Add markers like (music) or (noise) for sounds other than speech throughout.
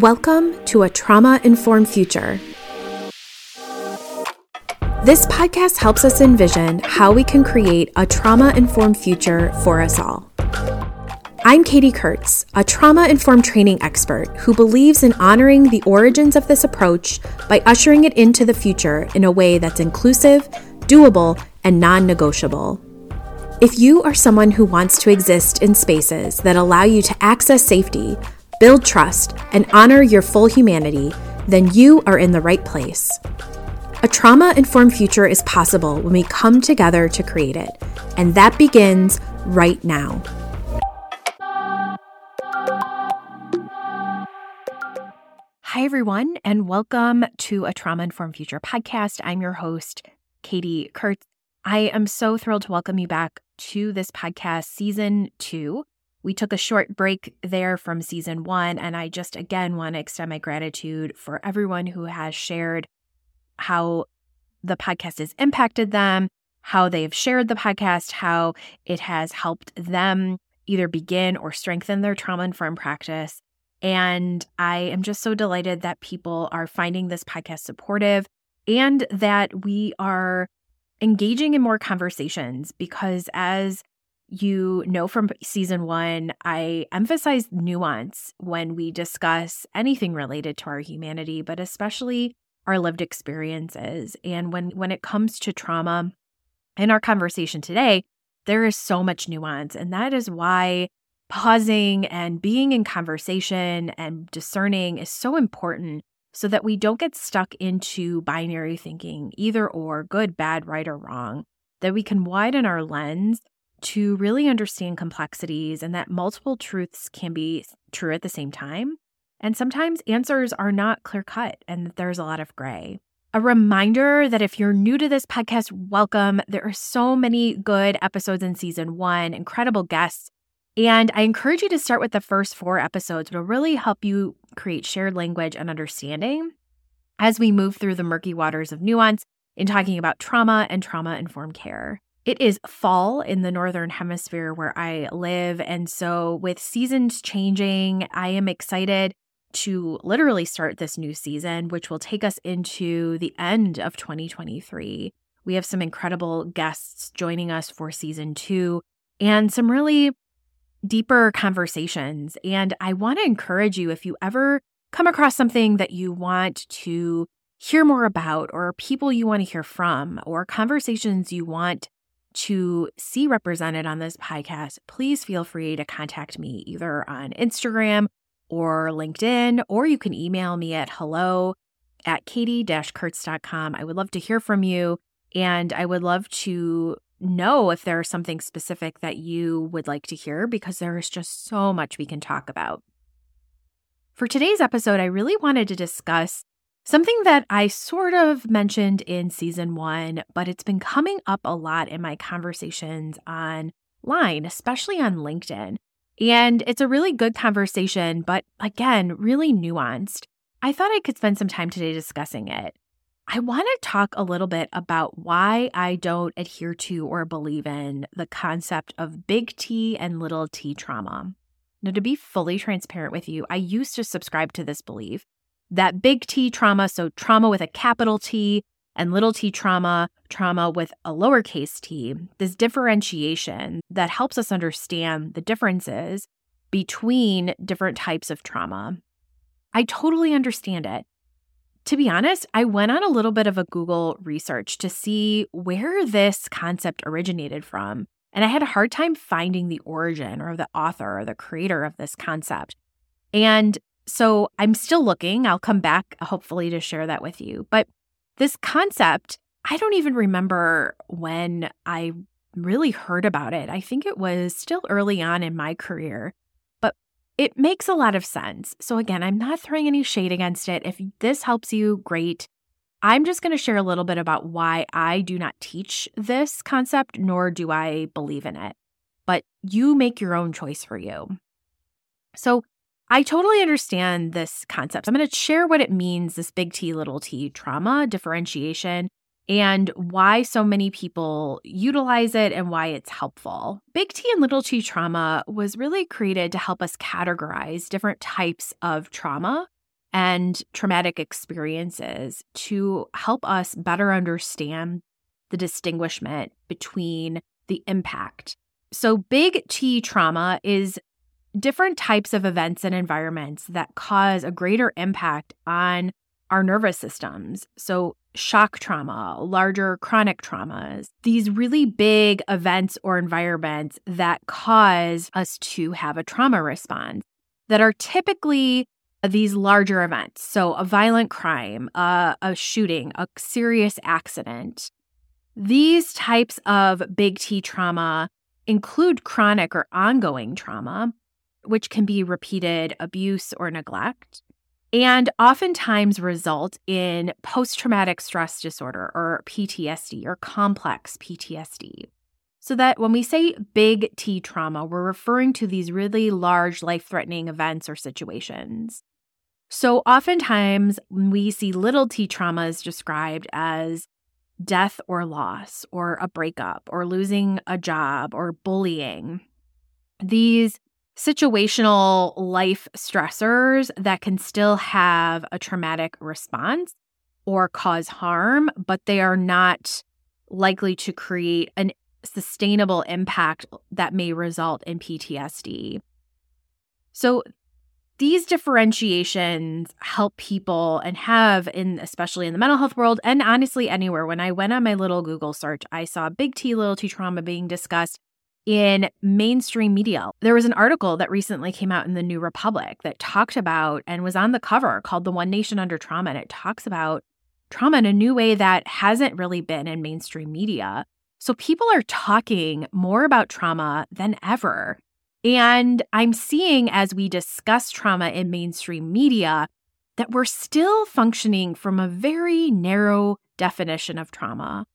Welcome to a trauma informed future. This podcast helps us envision how we can create a trauma informed future for us all. I'm Katie Kurtz, a trauma informed training expert who believes in honoring the origins of this approach by ushering it into the future in a way that's inclusive, doable, and non negotiable. If you are someone who wants to exist in spaces that allow you to access safety, build trust, and honor your full humanity, then you are in the right place. A trauma informed future is possible when we come together to create it, and that begins right now. Hi, everyone, and welcome to a Trauma Informed Future podcast. I'm your host, Katie Kurtz. I am so thrilled to welcome you back to this podcast, season two. We took a short break there from season one, and I just again want to extend my gratitude for everyone who has shared how the podcast has impacted them, how they've shared the podcast, how it has helped them either begin or strengthen their trauma informed practice. And I am just so delighted that people are finding this podcast supportive and that we are engaging in more conversations because as you know from season one, I emphasize nuance when we discuss anything related to our humanity, but especially our lived experiences. And when when it comes to trauma in our conversation today, there is so much nuance. And that is why pausing and being in conversation and discerning is so important so that we don't get stuck into binary thinking, either or, good, bad, right, or wrong, that we can widen our lens to really understand complexities and that multiple truths can be true at the same time. And sometimes answers are not clear cut and there's a lot of gray. A reminder that if you're new to this podcast, welcome. There are so many good episodes in season one, incredible guests. And I encourage you to start with the first four episodes. It'll really help you create shared language and understanding as we move through the murky waters of nuance in talking about trauma and trauma informed care. It is fall in the Northern Hemisphere where I live. And so, with seasons changing, I am excited to literally start this new season, which will take us into the end of 2023. We have some incredible guests joining us for season two and some really deeper conversations. And I want to encourage you if you ever come across something that you want to hear more about, or people you want to hear from, or conversations you want to see represented on this podcast, please feel free to contact me either on Instagram or LinkedIn, or you can email me at hello at katie-kurtz.com. I would love to hear from you. And I would love to know if there's something specific that you would like to hear because there is just so much we can talk about. For today's episode, I really wanted to discuss Something that I sort of mentioned in season one, but it's been coming up a lot in my conversations online, especially on LinkedIn. And it's a really good conversation, but again, really nuanced. I thought I could spend some time today discussing it. I want to talk a little bit about why I don't adhere to or believe in the concept of big T and little t trauma. Now, to be fully transparent with you, I used to subscribe to this belief that big T trauma, so trauma with a capital T, and little t trauma, trauma with a lowercase t, this differentiation that helps us understand the differences between different types of trauma. I totally understand it. To be honest, I went on a little bit of a Google research to see where this concept originated from, and I had a hard time finding the origin or the author or the creator of this concept. And so I'm still looking. I'll come back hopefully to share that with you. But this concept, I don't even remember when I really heard about it. I think it was still early on in my career, but it makes a lot of sense. So, again, I'm not throwing any shade against it. If this helps you, great. I'm just going to share a little bit about why I do not teach this concept, nor do I believe in it. But you make your own choice for you. So, I totally understand this concept. I'm going to share what it means this big T, little t trauma differentiation and why so many people utilize it and why it's helpful. Big T and little t trauma was really created to help us categorize different types of trauma and traumatic experiences to help us better understand the distinguishment between the impact. So, big T trauma is different types of events and environments that cause a greater impact on our nervous systems. So, shock trauma, larger chronic traumas, these really big events or environments that cause us to have a trauma response that are typically these larger events. So, a violent crime, a shooting, a serious accident. These types of big T trauma include chronic or ongoing trauma, which can be repeated abuse or neglect, and oftentimes result in post traumatic stress disorder or PTSD or complex PTSD. So that when we say big T trauma, we're referring to these really large life threatening events or situations. So oftentimes we see little t traumas described as death or loss, or a breakup, or losing a job, or bullying. These situational life stressors that can still have a traumatic response or cause harm, but they are not likely to create a sustainable impact that may result in PTSD. So, these differentiations help people and have in especially in the mental health world and honestly anywhere when i went on my little google search i saw big t little t trauma being discussed in mainstream media. There was an article that recently came out in the new republic that talked about and was on the cover called the one nation under trauma and it talks about trauma in a new way that hasn't really been in mainstream media. So people are talking more about trauma than ever. And I'm seeing as we discuss trauma in mainstream media that we're still functioning from a very narrow definition of trauma.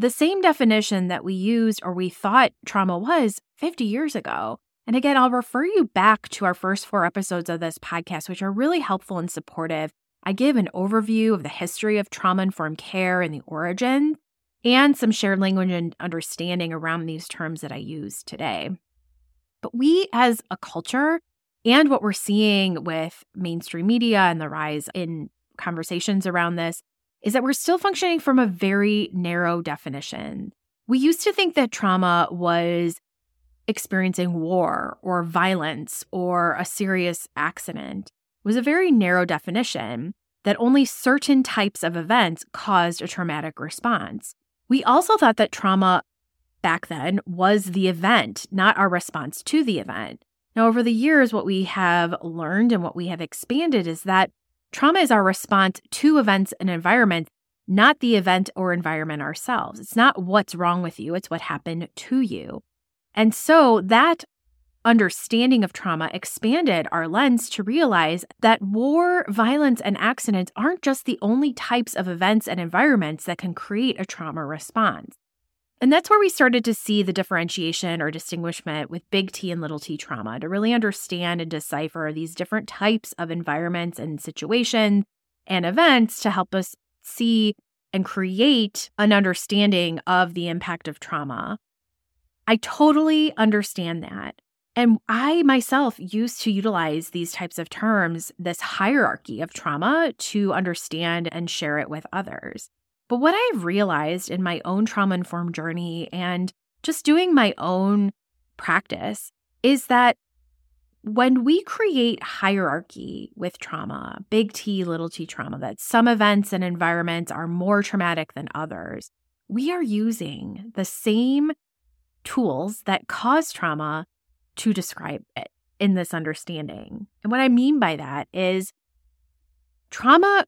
The same definition that we used or we thought trauma was 50 years ago. And again, I'll refer you back to our first four episodes of this podcast, which are really helpful and supportive. I give an overview of the history of trauma informed care and the origin, and some shared language and understanding around these terms that I use today. But we as a culture and what we're seeing with mainstream media and the rise in conversations around this is that we're still functioning from a very narrow definition. We used to think that trauma was experiencing war or violence or a serious accident. Was a very narrow definition that only certain types of events caused a traumatic response. We also thought that trauma back then was the event, not our response to the event. Now, over the years, what we have learned and what we have expanded is that trauma is our response to events and environments, not the event or environment ourselves. It's not what's wrong with you, it's what happened to you. And so that understanding of trauma expanded our lens to realize that war, violence, and accidents aren't just the only types of events and environments that can create a trauma response. And that's where we started to see the differentiation or distinguishment with big T and little t trauma to really understand and decipher these different types of environments and situations and events to help us see and create an understanding of the impact of trauma. I totally understand that. And I myself used to utilize these types of terms, this hierarchy of trauma, to understand and share it with others. But what I've realized in my own trauma informed journey and just doing my own practice is that when we create hierarchy with trauma, big T, little t trauma, that some events and environments are more traumatic than others, we are using the same tools that cause trauma to describe it in this understanding. And what I mean by that is trauma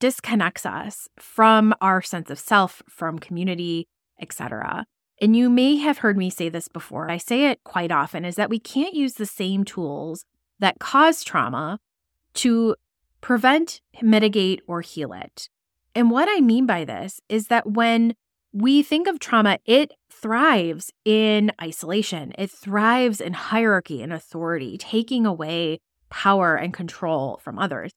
disconnects us from our sense of self, from community, etc. And you may have heard me say this before. I say it quite often is that we can't use the same tools that cause trauma to prevent, mitigate, or heal it. And what I mean by this is that when we think of trauma, it thrives in isolation, it thrives in hierarchy and authority, taking away power and control from others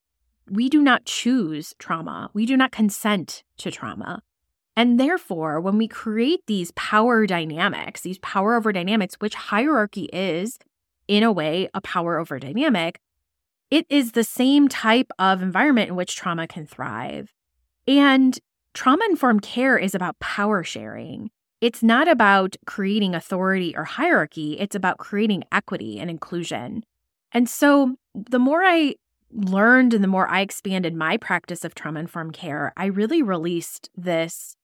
we do not choose trauma. We do not consent to trauma. And therefore, when we create these power dynamics, these power over dynamics, which hierarchy is, in a way, a power over dynamic, it is the same type of environment in which trauma can thrive. And trauma informed care is about power sharing. It's not about creating authority or hierarchy, it's about creating equity and inclusion. And so the more I learned and the more I expanded my practice of trauma informed care, I really released this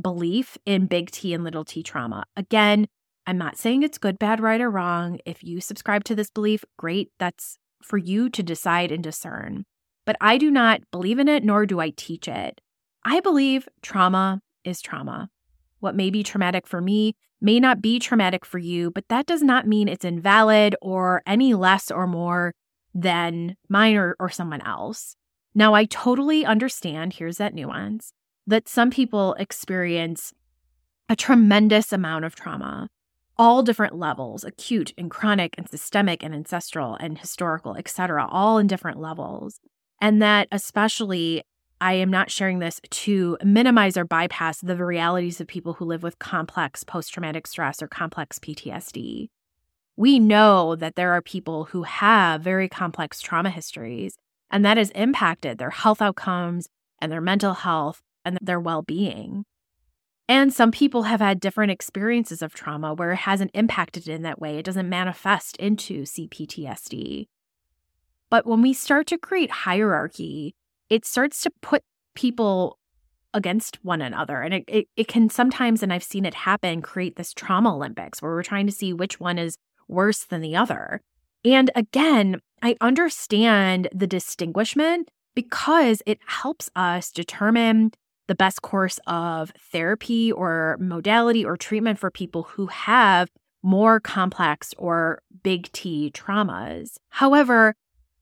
belief in big T and little t trauma. Again, I'm not saying it's good, bad, right, or wrong. If you subscribe to this belief, great. That's for you to decide and discern. But I do not believe in it, nor do I teach it. I believe trauma is trauma. What may be traumatic for me may not be traumatic for you, but that does not mean it's invalid or any less or more than mine or, or someone else. Now, I totally understand, here's that nuance, that some people experience a tremendous amount of trauma, all different levels acute and chronic and systemic and ancestral and historical, etc., all in different levels. And that, especially, I am not sharing this to minimize or bypass the realities of people who live with complex post traumatic stress or complex PTSD we know that there are people who have very complex trauma histories, and that has impacted their health outcomes and their mental health and their well being. And some people have had different experiences of trauma where it hasn't impacted in that way. It doesn't manifest into CPTSD. But when we start to create hierarchy, it starts to put people against one another. And it, it, it, can sometimes, and I've seen it happen, create this trauma Olympics where we're trying to see which one is worse than the other. And again, I understand the distinguishment because it helps us determine the best course of therapy or modality or treatment for people who have more complex or big T traumas. However,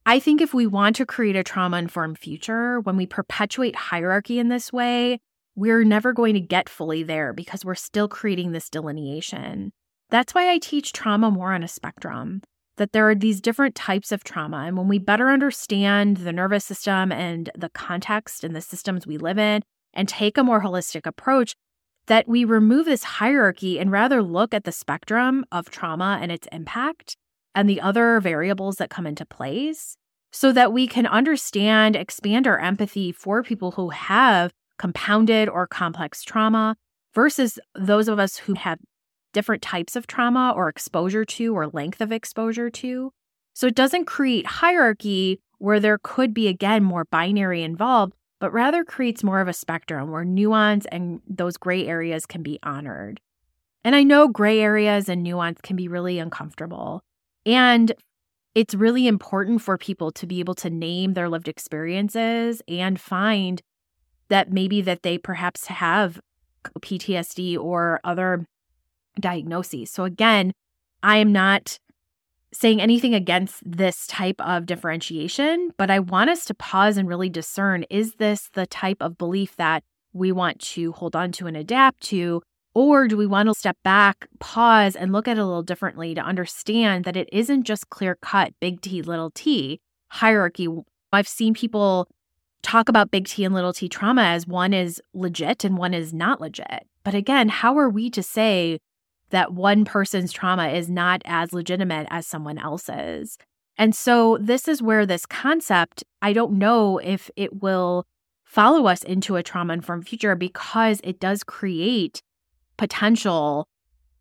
I think if we want to create a trauma informed future, when we perpetuate hierarchy in this way, we're never going to get fully there because we're still creating this delineation. That's why I teach trauma more on a spectrum, that there are these different types of trauma. And when we better understand the nervous system and the context and the systems we live in and take a more holistic approach, that we remove this hierarchy and rather look at the spectrum of trauma and its impact and the other variables that come into place so that we can understand, expand our empathy for people who have compounded or complex trauma versus those of us who have different types of trauma or exposure to or length of exposure to. So it doesn't create hierarchy where there could be, again, more binary involved, but rather creates more of a spectrum where nuance and those gray areas can be honored. And I know gray areas and nuance can be really uncomfortable. And it's really important for people to be able to name their lived experiences and find that maybe that they perhaps have PTSD or other diagnoses. So, again, I am not saying anything against this type of differentiation, but I want us to pause and really discern is this the type of belief that we want to hold on to and adapt to? Or do we want to step back, pause, and look at it a little differently to understand that it isn't just clear cut, big T, little t hierarchy? I've seen people talk about big T and little t trauma as one is legit and one is not legit. But again, how are we to say that one person's trauma is not as legitimate as someone else's. And so, this is where this concept, I don't know if it will follow us into a trauma informed future because it does create potential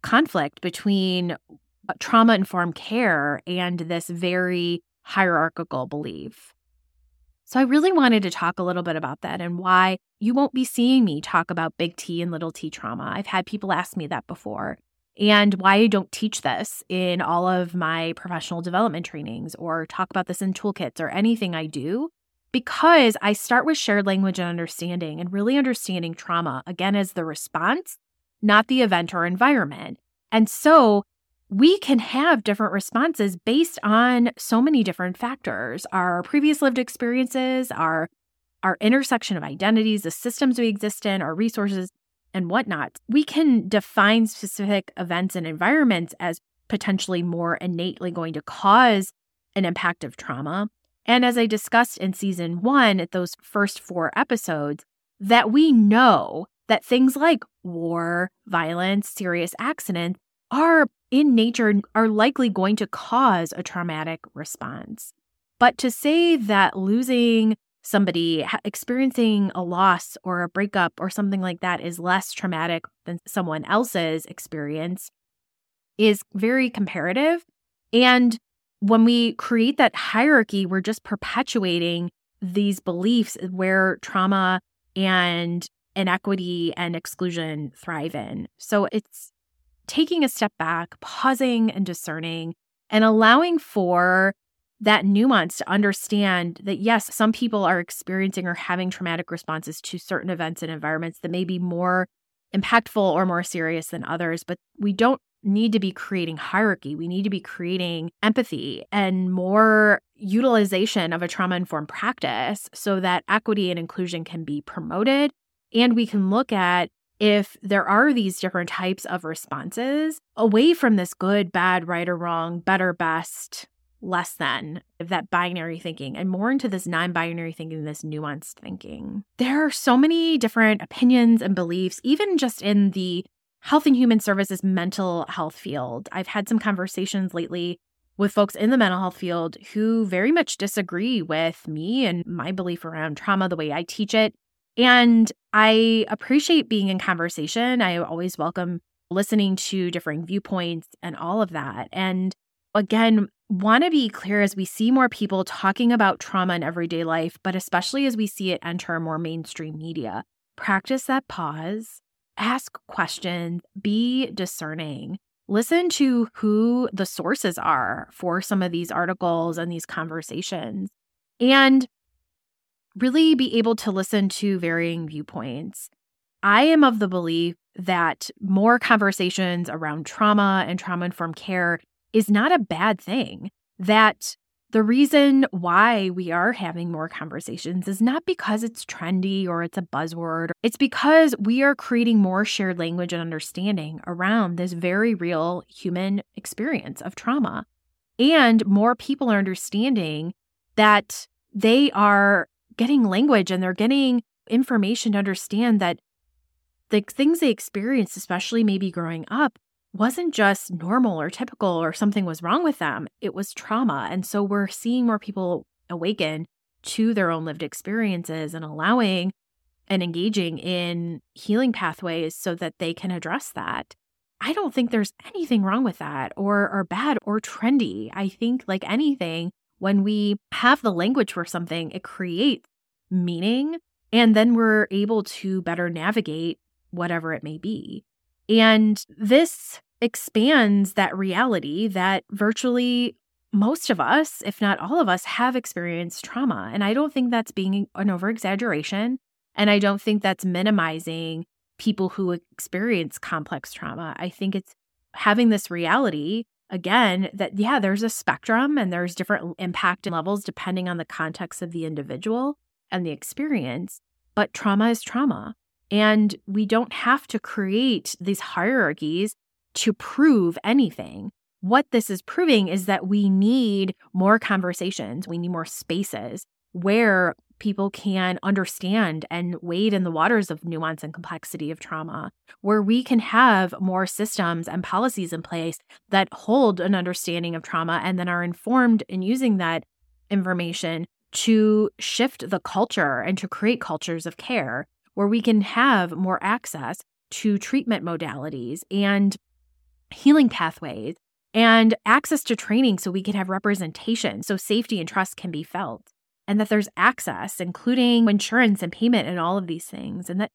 conflict between uh, trauma informed care and this very hierarchical belief. So, I really wanted to talk a little bit about that and why you won't be seeing me talk about big T and little t trauma. I've had people ask me that before and why I don't teach this in all of my professional development trainings or talk about this in toolkits or anything I do. Because I start with shared language and understanding and really understanding trauma, again, as the response, not the event or environment. And so we can have different responses based on so many different factors our previous lived experiences, our our intersection of identities, the systems we exist in, our resources, and whatnot, we can define specific events and environments as potentially more innately going to cause an impact of trauma. And as I discussed in season one, at those first four episodes, that we know that things like war, violence, serious accidents are in nature are likely going to cause a traumatic response. But to say that losing somebody, experiencing a loss or a breakup or something like that is less traumatic than someone else's experience is very comparative. And when we create that hierarchy, we're just perpetuating these beliefs where trauma and inequity and exclusion thrive in. So it's taking a step back, pausing and discerning, and allowing for that nuance to understand that yes, some people are experiencing or having traumatic responses to certain events and environments that may be more impactful or more serious than others, but we don't need to be creating hierarchy. We need to be creating empathy and more utilization of a trauma informed practice so that equity and inclusion can be promoted. And we can look at if there are these different types of responses away from this good, bad, right or wrong, better, best, less than that binary thinking and more into this non binary thinking, this nuanced thinking. There are so many different opinions and beliefs, even just in the health and human services mental health field. I've had some conversations lately with folks in the mental health field who very much disagree with me and my belief around trauma, the way I teach it. And I appreciate being in conversation. I always welcome listening to differing viewpoints and all of that. And again, want to be clear as we see more people talking about trauma in everyday life, but especially as we see it enter more mainstream media. Practice that pause, ask questions, be discerning. Listen to who the sources are for some of these articles and these conversations, and really be able to listen to varying viewpoints. I am of the belief that more conversations around trauma and trauma informed care is not a bad thing. That the reason why we are having more conversations is not because it's trendy or it's a buzzword. It's because we are creating more shared language and understanding around this very real human experience of trauma. And more people are understanding that they are getting language and they're getting information to understand that the things they experienced, especially maybe growing up, wasn't just normal or typical or something was wrong with them, it was trauma. And so we're seeing more people awaken to their own lived experiences and allowing and engaging in healing pathways so that they can address that. I don't think there's anything wrong with that or or bad or trendy. I think like anything when we have the language for something, it creates meaning and then we're able to better navigate whatever it may be. And this expands that reality that virtually most of us, if not all of us, have experienced trauma. And I don't think that's being an over exaggeration. And I don't think that's minimizing people who experience complex trauma. I think it's having this reality again that, yeah, there's a spectrum and there's different impact levels depending on the context of the individual and the experience. But trauma is trauma. And we don't have to create these hierarchies to prove anything. What this is proving is that we need more conversations, we need more spaces where people can understand and wade in the waters of nuance and complexity of trauma, where we can have more systems and policies in place that hold an understanding of trauma and then are informed in using that information to shift the culture and to create cultures of care where we can have more access to treatment modalities and healing pathways and access to training so we can have representation so safety and trust can be felt and that there's access including insurance and payment and all of these things and that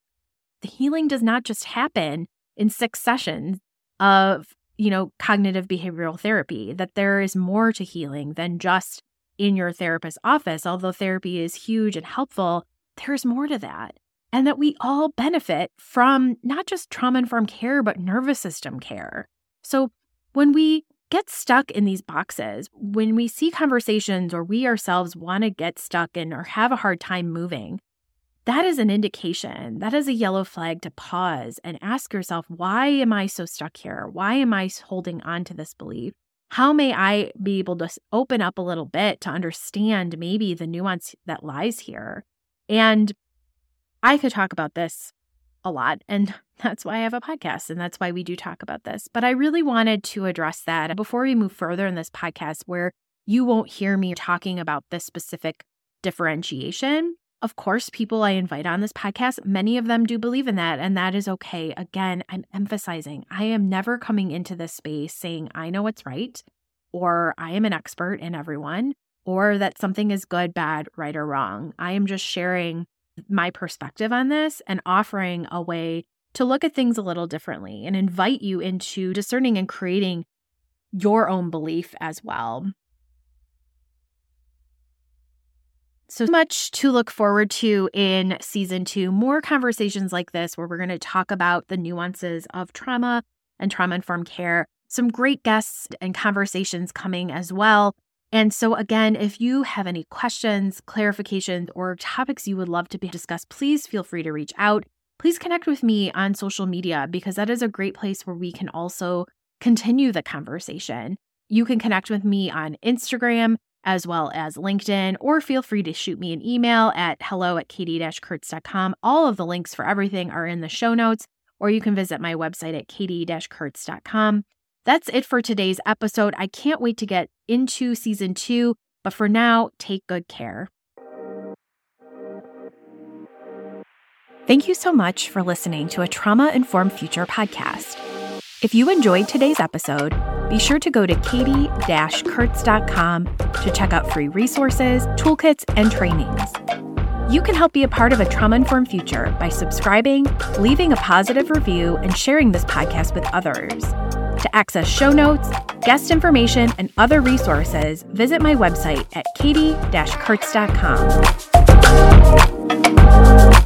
the healing does not just happen in six sessions of you know cognitive behavioral therapy that there is more to healing than just in your therapist's office. Although therapy is huge and helpful there's more to that and that we all benefit from not just trauma informed care but nervous system care so when we get stuck in these boxes, when we see conversations or we ourselves want to get stuck in or have a hard time moving, that is an indication. That is a yellow flag to pause and ask yourself, why am I so stuck here? Why am I holding on to this belief? How may I be able to open up a little bit to understand maybe the nuance that lies here? And I could talk about this a lot. And (laughs) that's why I have a podcast. And that's why we do talk about this. But I really wanted to address that before we move further in this podcast, where you won't hear me talking about this specific differentiation. Of course, people I invite on this podcast, many of them do believe in that, and that is okay. Again, I'm emphasizing I am never coming into this space saying I know what's right, or I am an expert in everyone, or that something is good, bad, right, or wrong. I am just sharing my perspective on this and offering a way to look at things a little differently and invite you into discerning and creating your own belief as well. So much to look forward to in season two. More conversations like this, where we're going to talk about the nuances of trauma and trauma informed care. Some great guests and conversations coming as well. And so, again, if you have any questions, clarifications, or topics you would love to be discussed, please feel free to reach out. Please connect with me on social media because that is a great place where we can also continue the conversation. You can connect with me on Instagram as well as LinkedIn, or feel free to shoot me an email at hello at katie-kurtz.com. All of the links for everything are in the show notes, or you can visit my website at katie-kurtz.com. That's it for today's episode. I can't wait to get into season two, but for now, take good care. Thank you so much for listening to a Trauma Informed Future podcast. If you enjoyed today's episode, be sure to go to katie-kurtz.com to check out free resources, toolkits, and trainings. You can help be a part of a trauma informed future by subscribing, leaving a positive review, and sharing this podcast with others. To access show notes, guest information, and other resources, visit my website at katie-kurtz.com.